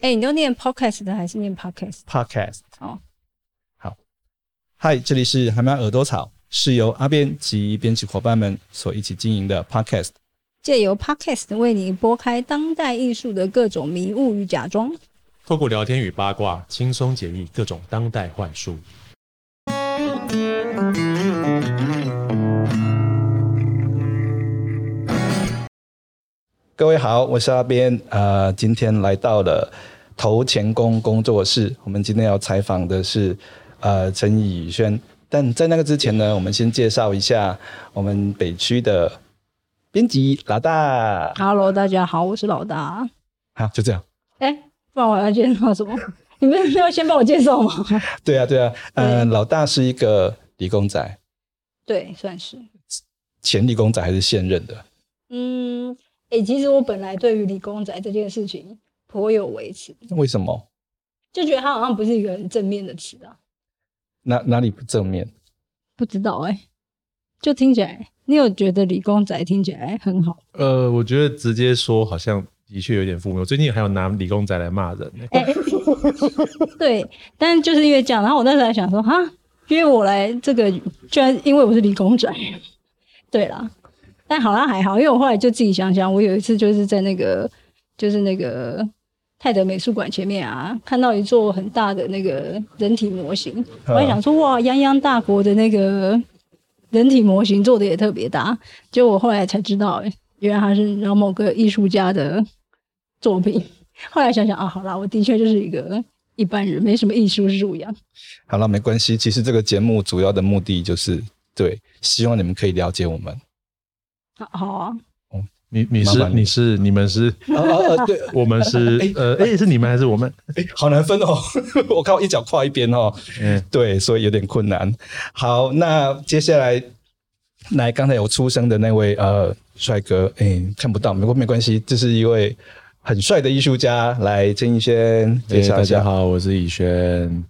哎，你都念 podcast 的还是念 podcast？podcast。哦，好。嗨，这里是海马耳朵草，是由阿边及编辑伙伴们所一起经营的 podcast，借由 podcast 为你拨开当代艺术的各种迷雾与假装，透过聊天与八卦，轻松解密各种当代幻术。各位好，我是阿边，呃，今天来到了头前工工作室。我们今天要采访的是呃陈以轩，但在那个之前呢，我们先介绍一下我们北区的编辑老大。Hello，大家好，我是老大。好，就这样。哎、欸，不然我要介绍什么？你们要先帮我介绍吗？对啊，对啊，呃，老大是一个理工仔。对，算是。前理工仔还是现任的？嗯。哎、欸，其实我本来对于理工仔这件事情颇有微词。为什么？就觉得他好像不是一个很正面的词啊。哪哪里不正面？不知道哎、欸，就听起来，你有觉得理工仔听起来很好？呃，我觉得直接说好像的确有点负面。我最近还有拿理工仔来骂人、欸。哎、欸，对，但是就是因为这样，然后我当时还想说，哈，因为我来这个，居然因为我是理工仔。对啦。但好像还好，因为我后来就自己想想，我有一次就是在那个，就是那个泰德美术馆前面啊，看到一座很大的那个人体模型，我还想说哇，泱泱大国的那个人体模型做的也特别大，结果我后来才知道，原来它是然后某个艺术家的作品。后来想想啊，好啦，我的确就是一个一般人，没什么艺术素养。好了，没关系，其实这个节目主要的目的就是对，希望你们可以了解我们。好啊，哦，你你是你是你们是啊啊对，我们是呃，哎，是你们还是我们？哎，好难分哦，我靠，一脚跨一边哦，嗯，对，所以有点困难。好，那接下来来刚才有出生的那位呃帅哥，哎，看不到，没关没关系，这是一位很帅的艺术家，来陈逸轩，介绍一下。大家好，我是逸轩。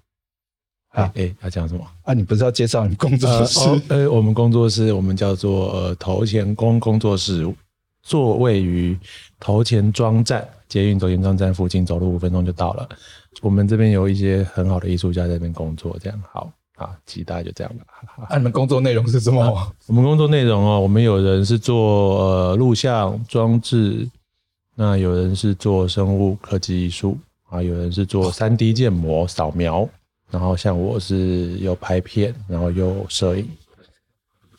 啊，哎、欸，要讲什么啊？你不是要介绍你工作室？呃、我们工作室我们叫做呃头前工工作室，座位于头前庄站，捷运头前庄站附近，走路五分钟就到了。我们这边有一些很好的艺术家在那边工作，这样好啊，期待就这样吧。啊，你们工作内容是什么？啊、我们工作内容哦，我们有人是做呃录像装置，那有人是做生物科技艺术啊，有人是做三 D 建模扫描。然后像我是有拍片，然后有摄影，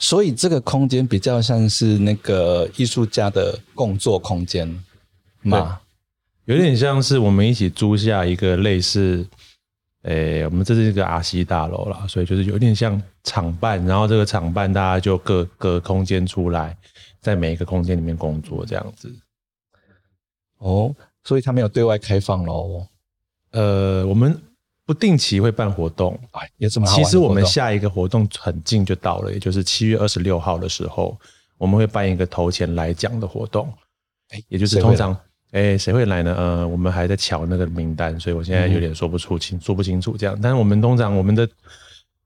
所以这个空间比较像是那个艺术家的工作空间嘛，有点像是我们一起租下一个类似，诶，我们这是一个阿西大楼啦，所以就是有点像厂办，然后这个厂办大家就各个空间出来，在每一个空间里面工作这样子。哦，所以它没有对外开放喽？呃，我们。不定期会办活动，哎，也这么其实我们下一个活动很近就到了，也就是七月二十六号的时候，我们会办一个投钱来讲的活动，哎，也就是通常，哎，谁会来呢？呃，我们还在瞧那个名单，所以我现在有点说不出清，说不清楚这样。但是我们通常我们的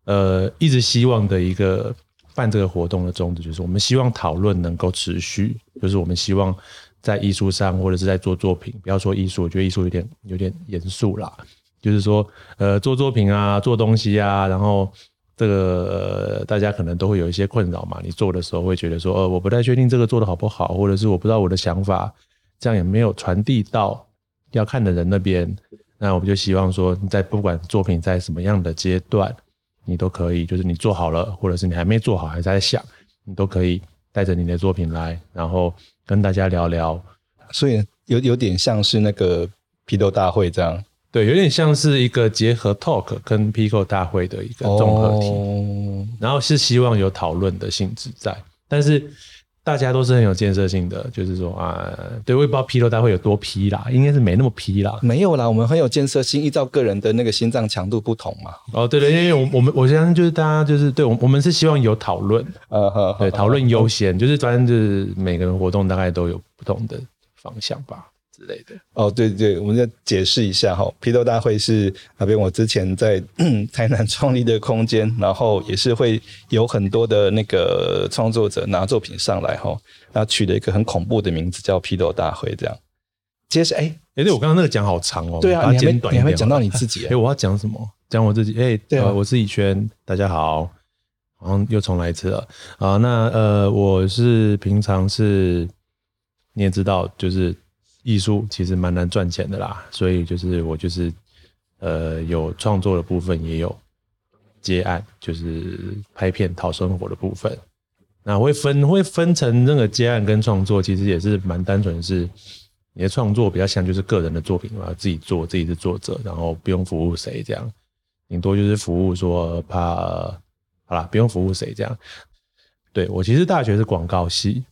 呃一直希望的一个办这个活动的宗旨，就是我们希望讨论能够持续，就是我们希望在艺术上或者是在做作品，不要说艺术，我觉得艺术有点有点严肃啦。就是说，呃，做作品啊，做东西啊，然后这个、大家可能都会有一些困扰嘛。你做的时候会觉得说，呃，我不太确定这个做的好不好，或者是我不知道我的想法这样也没有传递到要看的人那边。那我们就希望说，你在不管作品在什么样的阶段，你都可以，就是你做好了，或者是你还没做好还在想，你都可以带着你的作品来，然后跟大家聊聊。所以有有点像是那个批斗大会这样。对，有点像是一个结合 talk 跟 Pico 大会的一个综合体，哦、然后是希望有讨论的性质在，但是大家都是很有建设性的，就是说啊，对，我也不知道 Pico 大会有多批啦，应该是没那么批啦，没有啦，我们很有建设性，依照个人的那个心脏强度不同嘛。哦，对对，因为我我们我相信就是大家就是对我我们是希望有讨论，呃呵，对，讨论优先，就是反正就是每个人活动大概都有不同的方向吧。之类的哦，对对，我们要解释一下哈。批斗大会是那边我之前在 台南创立的空间，然后也是会有很多的那个创作者拿作品上来哈，然后取了一个很恐怖的名字叫批斗大会这样。接着，哎、欸、哎，对我刚刚那个讲好长哦，对啊，把它剪短一点。你还没讲到你自己？哎，我要讲什么？讲我自己。哎，对啊，我是以轩，大家好。好像又重来一次了啊。那呃，我是平常是你也知道，就是艺术其实蛮难赚钱的啦，所以就是我就是呃有创作的部分，也有接案，就是拍片讨生活的部分。那会分会分成那个接案跟创作，其实也是蛮单纯，是你的创作比较像就是个人的作品嘛，自己做自己是作者，然后不用服务谁这样，顶多就是服务说怕好啦，不用服务谁这样。对，我其实大学是广告系，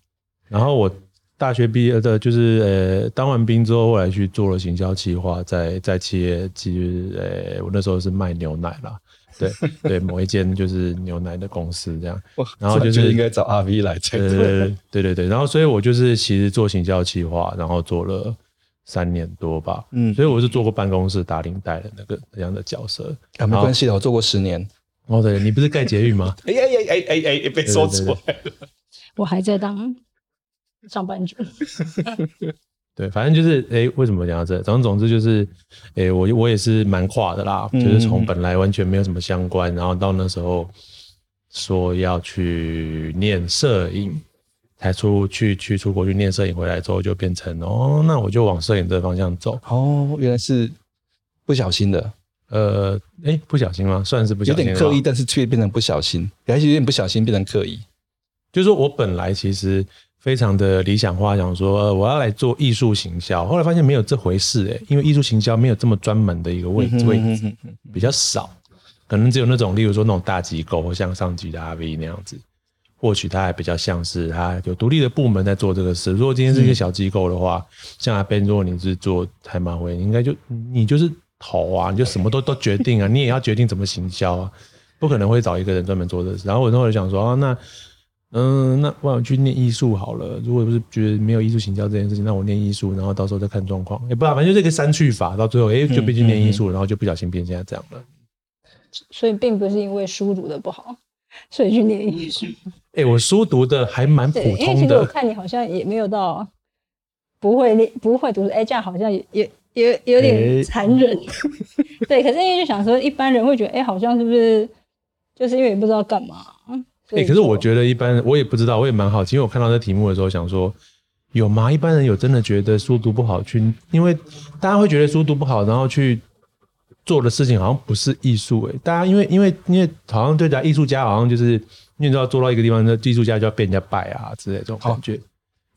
然后我大学毕业的就是呃当完兵之后，后来去做了行销企划，在在企业其实呃我那时候是卖牛奶啦。对 对，某一间就是牛奶的公司这样，然后就是应该找阿 V 来才对。对对对，然后所以我就是其实做行销企划，然后做了三年多吧。嗯，所以我是做过办公室打领带的那个那样的角色。啊，没关系的，我做过十年。哦，对，你不是盖捷运吗？哎哎哎哎哎哎，被说出来了。我还在当上班族。对，反正就是，哎，为什么讲到这？总总之就是，哎，我我也是蛮跨的啦，就是从本来完全没有什么相关，然后到那时候说要去念摄影，才出去去出国去念摄影，回来之后就变成哦，那我就往摄影这方向走。哦，原来是不小心的，呃，哎，不小心吗？算是不小心，有点刻意，但是却变成不小心，还是有点不小心变成刻意。就是说我本来其实。非常的理想化，想说我要来做艺术行销，后来发现没有这回事诶，因为艺术行销没有这么专门的一个位置，位置比较少，可能只有那种，例如说那种大机构或像上级的 RV 那样子，或许它还比较像是它有独立的部门在做这个事。如果今天是一个小机构的话，像阿 Ben，如果你是做海马会，你应该就你就是头啊，你就什么都都决定啊，你也要决定怎么行销啊，不可能会找一个人专门做这个事。然后我那会儿想说啊，那。嗯，那我想去念艺术好了。如果不是觉得没有艺术请教这件事情，那我念艺术，然后到时候再看状况。也不知道，反正就这个删去法，到最后哎、欸，就变成念艺术，然后就不小心变成现在这样了。所以并不是因为书读的不好，所以去念艺术。哎、欸，我书读的还蛮普通的。因为其实我看你好像也没有到不会念、不会读书。哎、欸，这样好像也也也有点残忍。欸、对，可是因为就想说，一般人会觉得，哎、欸，好像是不是就是因为不知道干嘛。哎、欸，可是我觉得一般，我也不知道，我也蛮好奇。因为我看到这题目的时候，想说有吗？一般人有真的觉得书读不好去，因为大家会觉得书读不好，然后去做的事情好像不是艺术。哎，大家因为因为因为好像对待艺术家，好像就是你知道做到一个地方，那艺术家就要被人家拜啊之类这种感觉。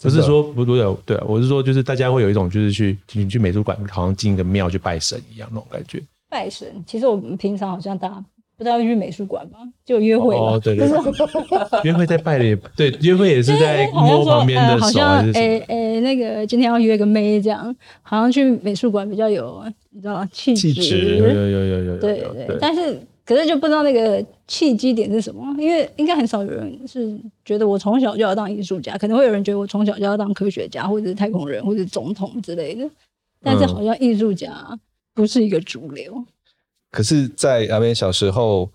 不是说不对，对，我是说就是大家会有一种就是去你去美术馆，好像进一个庙去拜神一样那种感觉。拜神，其实我们平常好像大家。不知道去美术馆吗？就约会哦，对对，对，约会在拜的，对，约会也是在摸旁边的手还是什么？哎哎，那个今天要约个妹，这样好像去美术馆比较有，你知道气质，有有有有有，对对，对。但是可是就不知道那个契机点是什么，因为应该很少有人是觉得我从小就要当艺术家，可能会有人觉得我从小就要当科学家，或者是太空人，或者是总统之类的。但是好像艺术家不是一个主流。可是，在阿边小时候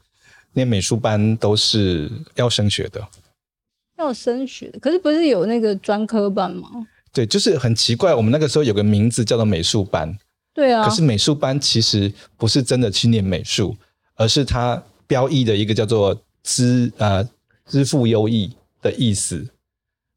念美术班都是要升学的，要升学的。可是不是有那个专科班吗？对，就是很奇怪。我们那个时候有个名字叫做美术班，对啊。可是美术班其实不是真的去念美术，而是它标意的一个叫做资啊资赋优异的意思。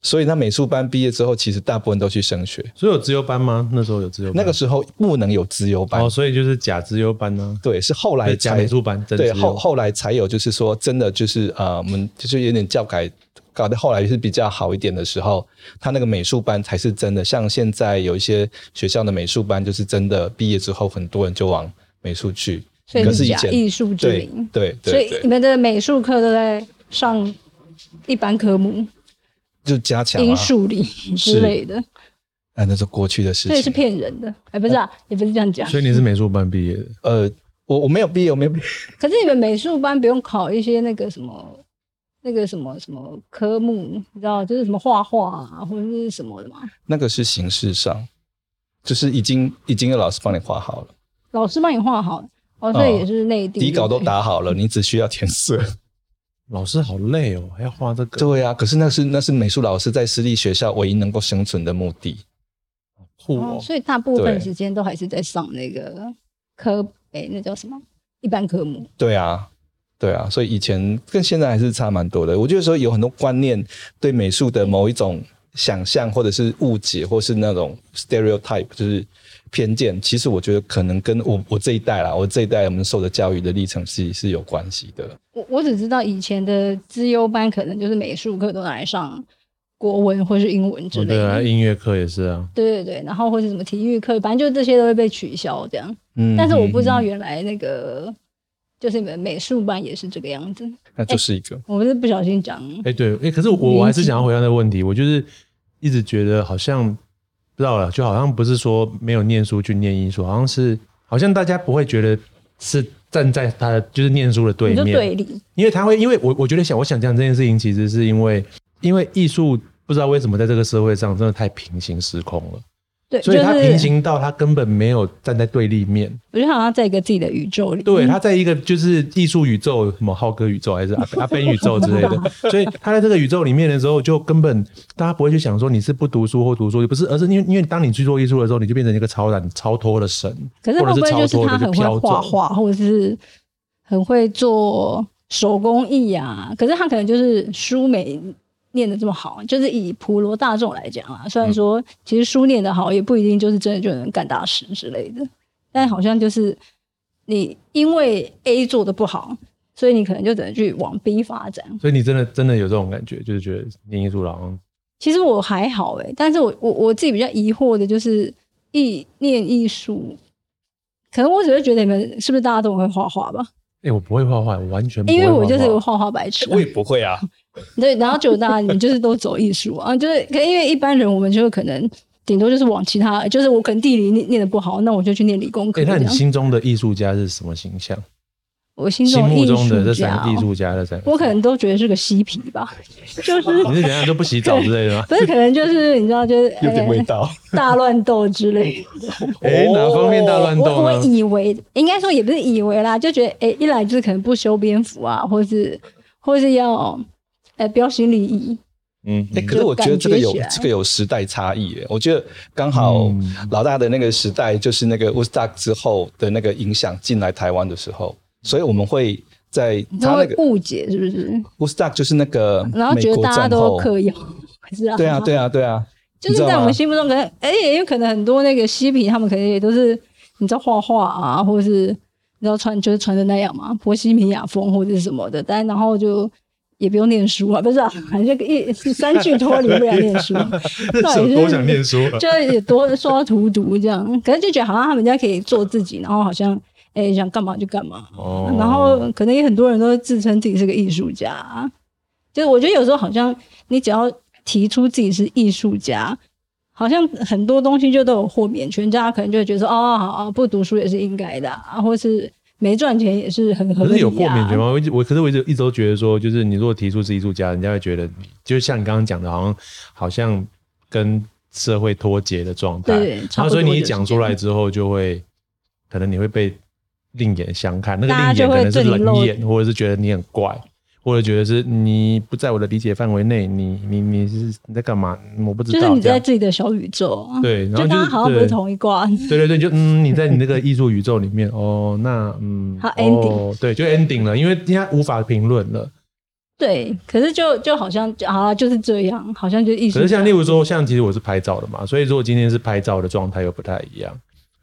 所以他美术班毕业之后，其实大部分都去升学。所以有资优班吗？那时候有资优班。那个时候不能有资优班哦，所以就是假资优班呢、啊。对，是后来假美术班。对，后后来才有，就是说真的就是呃，我们就是有点教改搞得后来是比较好一点的时候，他那个美术班才是真的。像现在有一些学校的美术班，就是真的毕业之后，很多人就往美术去。所以是假艺术之名。对对，对，所以你们的美术课都在上一般科目。就加强因数理之类的，哎，那是过去的事情，这是骗人的，哎，不是啊，也不是这样讲。所以你是美术班毕业的？呃，我我没有毕业，我没有毕业。可是你们美术班不用考一些那个什么，那个什么什么科目，你知道，就是什么画画啊，或者是什么的吗？那个是形式上，就是已经已经有老师帮你画好了，老师帮你画好，哦，所以也是内地，底稿都打好了，你只需要填色。老师好累哦，还要画这个。对啊，可是那是那是美术老师在私立学校唯一能够生存的目的。酷哦，哦。所以大部分时间都还是在上那个科，哎、欸，那叫什么？一般科目。对啊，对啊。所以以前跟现在还是差蛮多的。我觉得说有很多观念对美术的某一种想象，或者是误解，或是那种 stereotype，就是偏见。其实我觉得可能跟我我这一代啦，我这一代我们受的教育的历程是是有关系的。我我只知道以前的资优班可能就是美术课都拿来上国文或是英文之类的，哦、对啊，音乐课也是啊。对对对，然后或是什么体育课，反正就这些都会被取消这样。嗯，但是我不知道原来那个、嗯、就是你们美术班也是这个样子。那就是一个，我们是不小心讲。哎，对，哎，可是我我还是想要回答那个问题，我就是一直觉得好像不知道了，就好像不是说没有念书去念艺术，好像是好像大家不会觉得是。站在他的就是念书的对面，对立，因为他会，因为我我觉得想，我想讲这件事情，其实是因为，因为艺术不知道为什么在这个社会上真的太平行时空了。对，所以他平行到他根本没有站在对立面。我觉得好像在一个自己的宇宙里。对，他在一个就是艺术宇宙，什么浩哥宇宙还是 阿阿 Ben 宇宙之类的。所以他在这个宇宙里面的时候，就根本大家不会去想说你是不读书或读书，不是，而是因为因为当你去做艺术的时候，你就变成一个超然超脱的神。可是会不会就是他很会画画，或者是很会做手工艺啊？可是他可能就是书没。念的这么好，就是以普罗大众来讲啊，虽然说其实书念的好，也不一定就是真的就能干大事之类的，但好像就是你因为 A 做的不好，所以你可能就只能去往 B 发展。所以你真的真的有这种感觉，就是觉得念艺术好像……其实我还好哎，但是我我我自己比较疑惑的就是艺念艺术，可能我只会觉得你们是不是大家都会画画吧？哎、欸，我不会画画，我完全不会画画，因为我就是个画画白痴。我也不会啊。对，然后九大你们就是都走艺术啊，就是可因为一般人我们就可能顶多就是往其他，就是我可能地理念念得不好，那我就去念理工科。那你心中的艺术家是什么形象？我心中的艺术家、哦、心目中的这三个艺术家的三个，我可能都觉得是个嬉皮吧，就是你是怎样都不洗澡之类的吗？不是，可能就是你知道，就是有点味道，欸、大乱斗之类的。哎、欸，哪方面大乱斗？我我以为应该说也不是以为啦，就觉得哎、欸，一来就是可能不修边幅啊，或是或是要。哎，标新立异，嗯，哎、欸，可是我觉得这个有这个有时代差异耶。我觉得刚好老大的那个时代，就是那个 Woodstock 之后的那个影响进来台湾的时候，所以我们会在他那个误解是不是？Woodstock 就是那个，然后觉得大家都嗑药，是 啊，对啊，对啊，对啊，就是在我们心目中可能，哎，也有可能很多那个嬉皮，他们可能也都是你知道画画啊，或者是你知道穿就是穿的那样嘛，波西米亚风或者是什么的，但然后就。也不用念书啊，不是啊，反正一 三句脱离不了念书，多想念书，就也多刷荼毒这样，可是就觉得好像他们家可以做自己，然后好像哎、欸、想干嘛就干嘛，哦，然后可能也很多人都自称自己是个艺术家，就是我觉得有时候好像你只要提出自己是艺术家，好像很多东西就都有豁免权，大家可能就会觉得说哦，好，不读书也是应该的啊，或是。没赚钱也是很合理，啊、可是有豁免权吗？我我可是我一直一直都觉得说，就是你如果提出是艺术家，人家会觉得，就像你刚刚讲的，好像好像跟社会脱节的状态。对，然后所以你一讲出来之后，就会可能你会被另眼相看，那个另眼可能是冷眼，或者是觉得你很怪。或者觉得是你不在我的理解范围内，你你你是你在干嘛？我不知道。就是你在自己的小宇宙。对，然后就好像不是同一挂。对对对，就嗯，你在你那个艺术宇宙里面哦，那嗯，好 ending，哦，对，就 ending 了，因为人家无法评论了。对，可是就就好像啊，就是这样，好像就艺术。可是像例如说，像其实我是拍照的嘛，所以如果今天是拍照的状态又不太一样。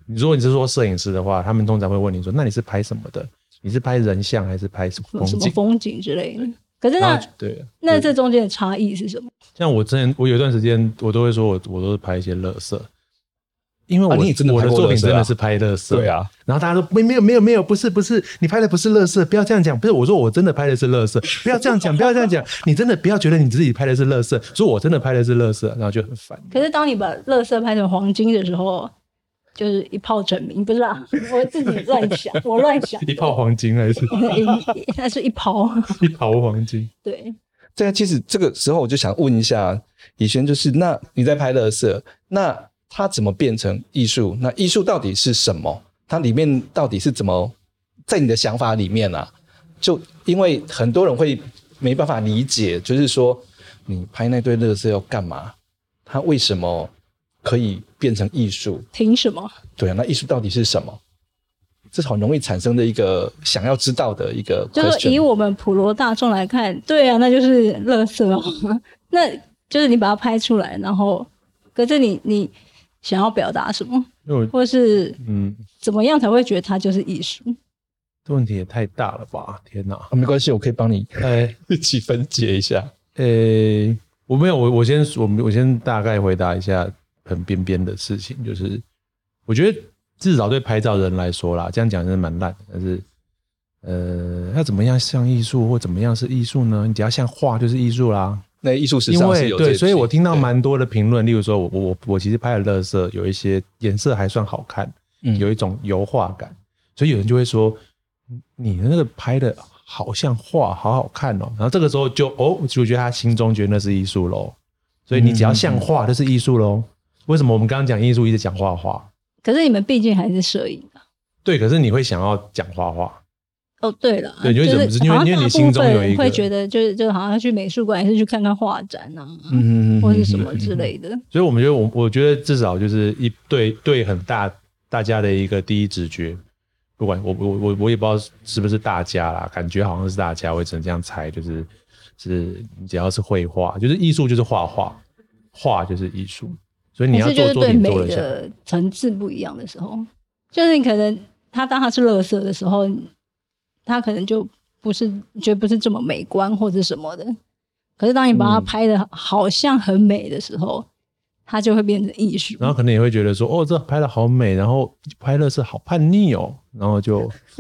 如果你是说摄影师的话，他们通常会问你说，那你是拍什么的？你是拍人像还是拍什么风景？什么风景之类的？可是那对，那这中间的差异是什么？像我之前，我有一段时间，我都会说我我都是拍一些乐色，因为我、啊、我的作品真的是拍乐色。对啊，然后大家说没没有没有没有，不是不是，你拍的不是乐色，不要这样讲。不是我说我真的拍的是乐色，不要这样讲，不要这样讲。你真的不要觉得你自己拍的是垃圾，说我真的拍的是乐色，然后就很烦。可是当你把乐色拍成黄金的时候。就是一炮成名，不知道？我自己乱想，我乱想。一炮黄金还是？还是一炮？一炮黄金。对。对啊，其实这个时候我就想问一下以轩，就是那你在拍乐色，那它怎么变成艺术？那艺术到底是什么？它里面到底是怎么在你的想法里面啊？就因为很多人会没办法理解，就是说你拍那堆乐色要干嘛？它为什么？可以变成艺术？凭什么？对啊，那艺术到底是什么？这是很容易产生的一个想要知道的一个。就是以我们普罗大众来看，对啊，那就是垃圾哦。那就是你把它拍出来，然后，可是你你想要表达什么？或是嗯，怎么样才会觉得它就是艺术？这问题也太大了吧！天哪，啊、没关系，我可以帮你哎 一起分解一下。呃、欸，我没有，我我先我我先大概回答一下很边边的事情，就是我觉得至少对拍照人来说啦，这样讲真的蛮烂的。但是呃，要怎么样像艺术，或怎么样是艺术呢？你只要像画就是艺术啦。那艺术史上是有对，所以我听到蛮多的评论，例如说我我我其实拍的乐色有一些颜色还算好看，嗯，有一种油画感，所以有人就会说。你的那个拍的好像画，好好看哦。然后这个时候就哦，就觉得他心中觉得那是艺术喽。所以你只要像画，就是艺术喽。为什么我们刚刚讲艺术，一直讲画画？可是你们毕竟还是摄影啊。对，可是你会想要讲画画。哦，对了，对，就是因为因为你心中有一个会觉得，就是就好像去美术馆，还是去看看画展啊，嗯或者什么之类的。所以我们觉得，我我觉得至少就是一对对很大大家的一个第一直觉。不管我我我我也不知道是不是大家啦，感觉好像是大家，我只能这样猜，就是是只要是绘画，就是艺术就是画画，画就是艺术，所以你要做作品做的层次不一样的时候，就是你可能他当他是垃圾的时候，他可能就不是觉得不是这么美观或者什么的，可是当你把它拍的好像很美的时候。嗯它就会变成艺术，然后可能也会觉得说，哦，这拍的好美，然后拍乐色好叛逆哦，然后就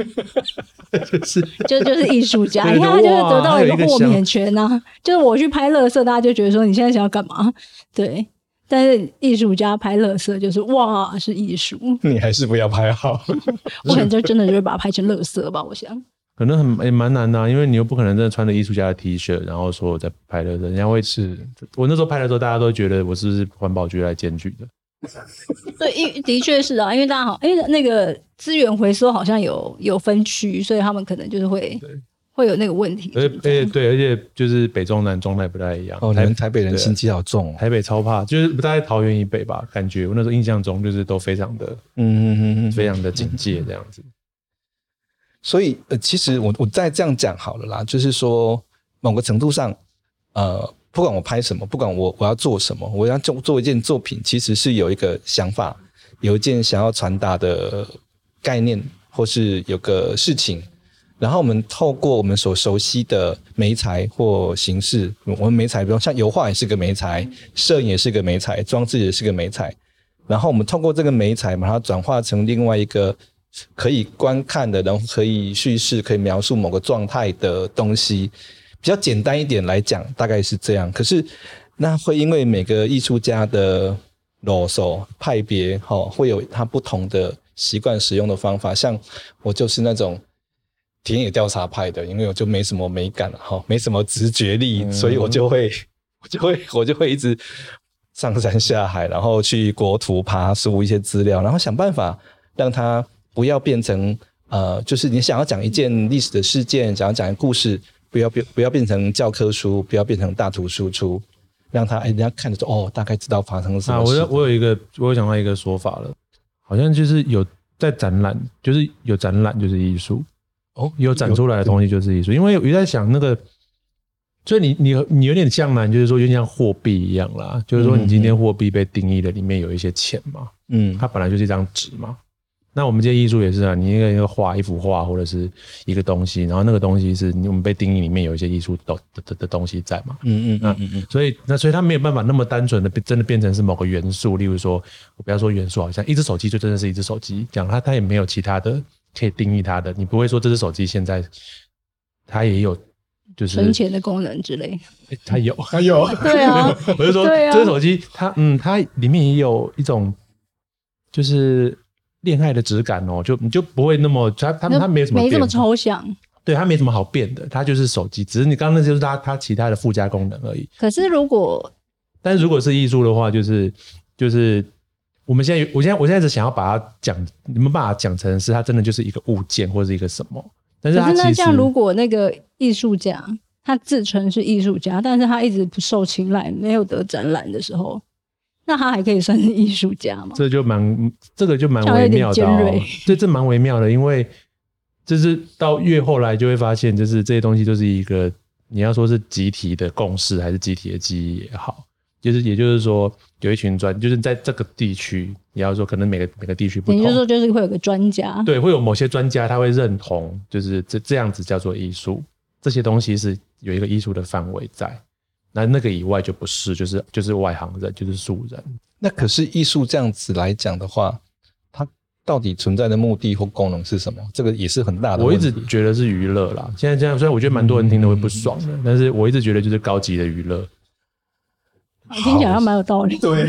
就是就就是艺术家，你看他就是得到了一个豁免权呐、啊，就是我去拍乐色，大家就觉得说你现在想要干嘛？对，但是艺术家拍垃圾就是哇，是艺术，你还是不要拍好，我可能就真的就会把它拍成垃圾吧，我想。可能很也蛮难的、啊，因为你又不可能真的穿着艺术家的 T 恤，然后说我在拍的，人家会是。我那时候拍的时候，大家都觉得我是不是环保局来检举的？对，因的确是啊，因为大家好，因为那个资源回收好像有有分区，所以他们可能就是会会有那个问题。而且对，而且就是北中南状态不太一样。哦，你们台北人心机好重、哦，台北超怕，就是不大概桃园以北吧，感觉我那时候印象中就是都非常的，嗯嗯嗯，非常的警戒这样子。所以，呃，其实我我再这样讲好了啦，就是说，某个程度上，呃，不管我拍什么，不管我我要做什么，我要做做一件作品，其实是有一个想法，有一件想要传达的概念，或是有个事情，然后我们透过我们所熟悉的媒材或形式，我们媒材，比如像油画也是个媒材，摄影也是个媒材，装置也是个媒材，然后我们透过这个媒材，把它转化成另外一个。可以观看的，然后可以叙事、可以描述某个状态的东西，比较简单一点来讲，大概是这样。可是，那会因为每个艺术家的啰嗦派别，哈，会有他不同的习惯使用的方法。像我就是那种田野调查派的，因为我就没什么美感，哈，没什么直觉力，所以我就会，我就会，我就会一直上山下海，然后去国图爬书一些资料，然后想办法让他。不要变成呃，就是你想要讲一件历史的事件，想要讲一个故事，不要变不要变成教科书，不要变成大图输出，让他哎，人家看的时候哦，大概知道发生了什么。啊，我有我有一个，我有想到一个说法了，好像就是有在展览，就是有展览就是艺术哦，有展出来的东西就是艺术，因为我在想那个，所以你你你有点像嘛，就是说有点像货币一样啦，就是说你今天货币被定义的里面有一些钱嘛，嗯，它本来就是一张纸嘛。那我们这些艺术也是啊，你一个一个画一幅画或者是一个东西，然后那个东西是你我们被定义里面有一些艺术的的的东西在嘛？嗯嗯嗯嗯嗯。所以那所以它没有办法那么单纯的真的变成是某个元素，例如说我不要说元素，好像一只手机就真的是一只手机，讲它它也没有其他的可以定义它的，你不会说这只手机现在它也有就是存钱的功能之类，它有。它有，对啊，我就说这只手机它嗯它里面也有一种就是。恋爱的质感哦，就你就不会那么它它它没什么没这么抽象，对，它没什么好变的，它就是手机，只是你刚刚那就是它它其他的附加功能而已。可是如果，但是如果是艺术的话，就是就是我们现在我现在我现在只想要把它讲，你们把它讲成是它真的就是一个物件或者是一个什么？但是那这样，如果那个艺术家他自称是艺术家，但是他一直不受青睐，没有得展览的时候。那他还可以算是艺术家吗？这就蛮这个就蛮微妙的哦。对，这蛮微妙的，因为就是到越后来就会发现，就是这些东西都是一个你要说是集体的共识，还是集体的记忆也好，就是也就是说有一群专，就是在这个地区，你要说可能每个每个地区不同，也就是说就是会有个专家，对，会有某些专家他会认同，就是这这样子叫做艺术，这些东西是有一个艺术的范围在。那那个以外就不是，就是就是外行人，就是素人。那可是艺术这样子来讲的话，它到底存在的目的或功能是什么？这个也是很大的。我一直觉得是娱乐啦。现在这样，虽然我觉得蛮多人听的会不爽的，嗯、但是我一直觉得就是高级的娱乐。听起来还蛮有道理。对，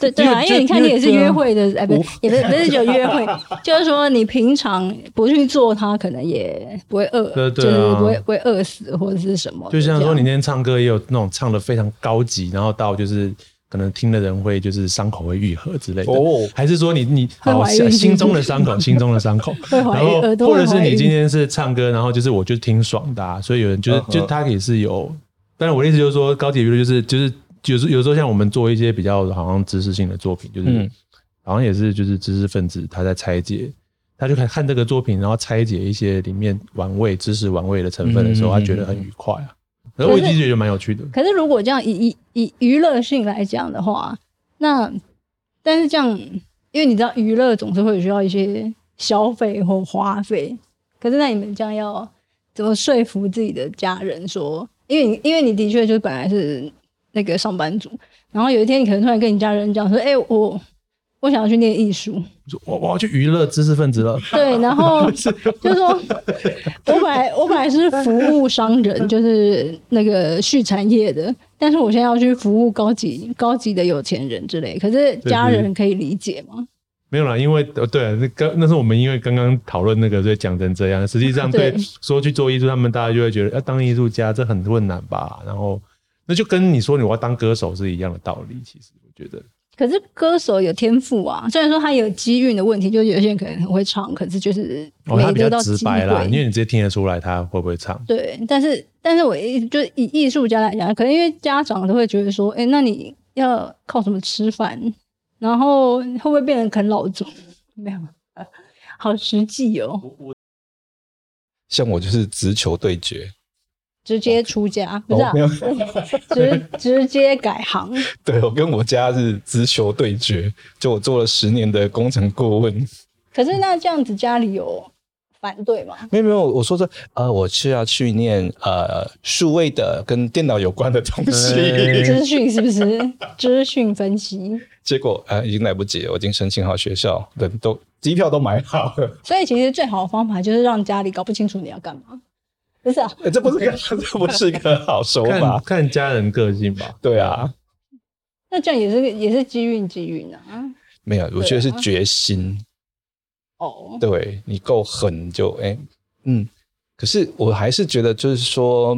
对对啊，因为你看，你也是约会的，哎，不是，也不是，不是只有约会，就是说你平常不去做它，可能也不会饿，对对啊、就是不会不会饿死或者是什么。就像说，你那天唱歌也有那种唱的非常高级，然后到就是可能听的人会就是伤口会愈合之类的，哦，还是说你你好心中的伤口，心中的伤口，然后或者是你今天是唱歌，然后就是我就听爽的，啊，所以有人就是，uh. 就他也是有，但是我的意思就是说，高级娱乐就是就是。就是有时候像我们做一些比较好像知识性的作品，就是好像也是就是知识分子他在拆解，他就看看这个作品，然后拆解一些里面玩味、知识玩味的成分的时候，他觉得很愉快啊。可是我一直觉得蛮有趣的。可是如果这样以以以娱乐性来讲的话，那但是这样，因为你知道娱乐总是会需要一些消费或花费。可是那你们这样要怎么说服自己的家人说？因为因为你的确就是本来是。那个上班族，然后有一天你可能突然跟你家人讲说：“哎、欸，我我想要去念艺术，我我要去娱乐知识分子了。”对，然后 就是说，我本来我本来是服务商人，就是那个畜产业的，但是我现在要去服务高级高级的有钱人之类。可是家人可以理解吗？没有啦，因为呃对啊，那刚那是我们因为刚刚讨论那个，所以讲成这样。实际上，对说去做艺术，他们大家就会觉得要当艺术家这很困难吧？然后。那就跟你说你要当歌手是一样的道理，其实我觉得。可是歌手有天赋啊，虽然说他有机运的问题，就是有些人可能很会唱，可是就是没得到。哦，他比较直白啦，因为你直接听得出来他会不会唱。对，但是但是我一就以艺术家来讲，可能因为家长都会觉得说，哎、欸，那你要靠什么吃饭？然后会不会变成啃老族？没有，好实际哦。像我就是直球对决。直接出家，不是、啊有 直直接改行。对，我跟我家是直球对决，就我做了十年的工程顾问。可是那这样子家里有反对吗？没有没有，我说是呃，我是要去念呃数位的跟电脑有关的东西，资讯是不是？资讯分析。结果呃已经来不及了，我已经申请好学校，人都机票都买好了。所以其实最好的方法就是让家里搞不清楚你要干嘛。不是啊，欸、这不是个，这不是一个好手法。看，看家人个性吧。对啊，那这样也是也是机运机运啊。没有，我觉得是决心。哦、啊，对你够狠就哎、欸，嗯。可是我还是觉得，就是说，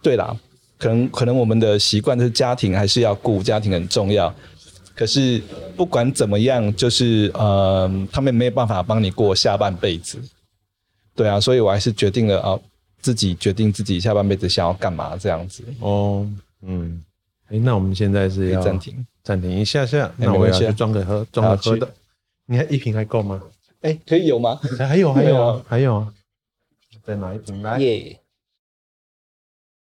对啦，可能可能我们的习惯就是家庭还是要顾，家庭很重要。可是不管怎么样，就是呃，他们没有办法帮你过下半辈子。对啊，所以我还是决定了啊。自己决定自己下半辈子想要干嘛这样子。哦，嗯，哎、欸，那我们现在是要暂停。暂停一下下，那我要去装个喝装个喝的，你看一瓶还够吗？哎、欸，可以有吗？还有还有啊，还有啊，再拿一瓶来。耶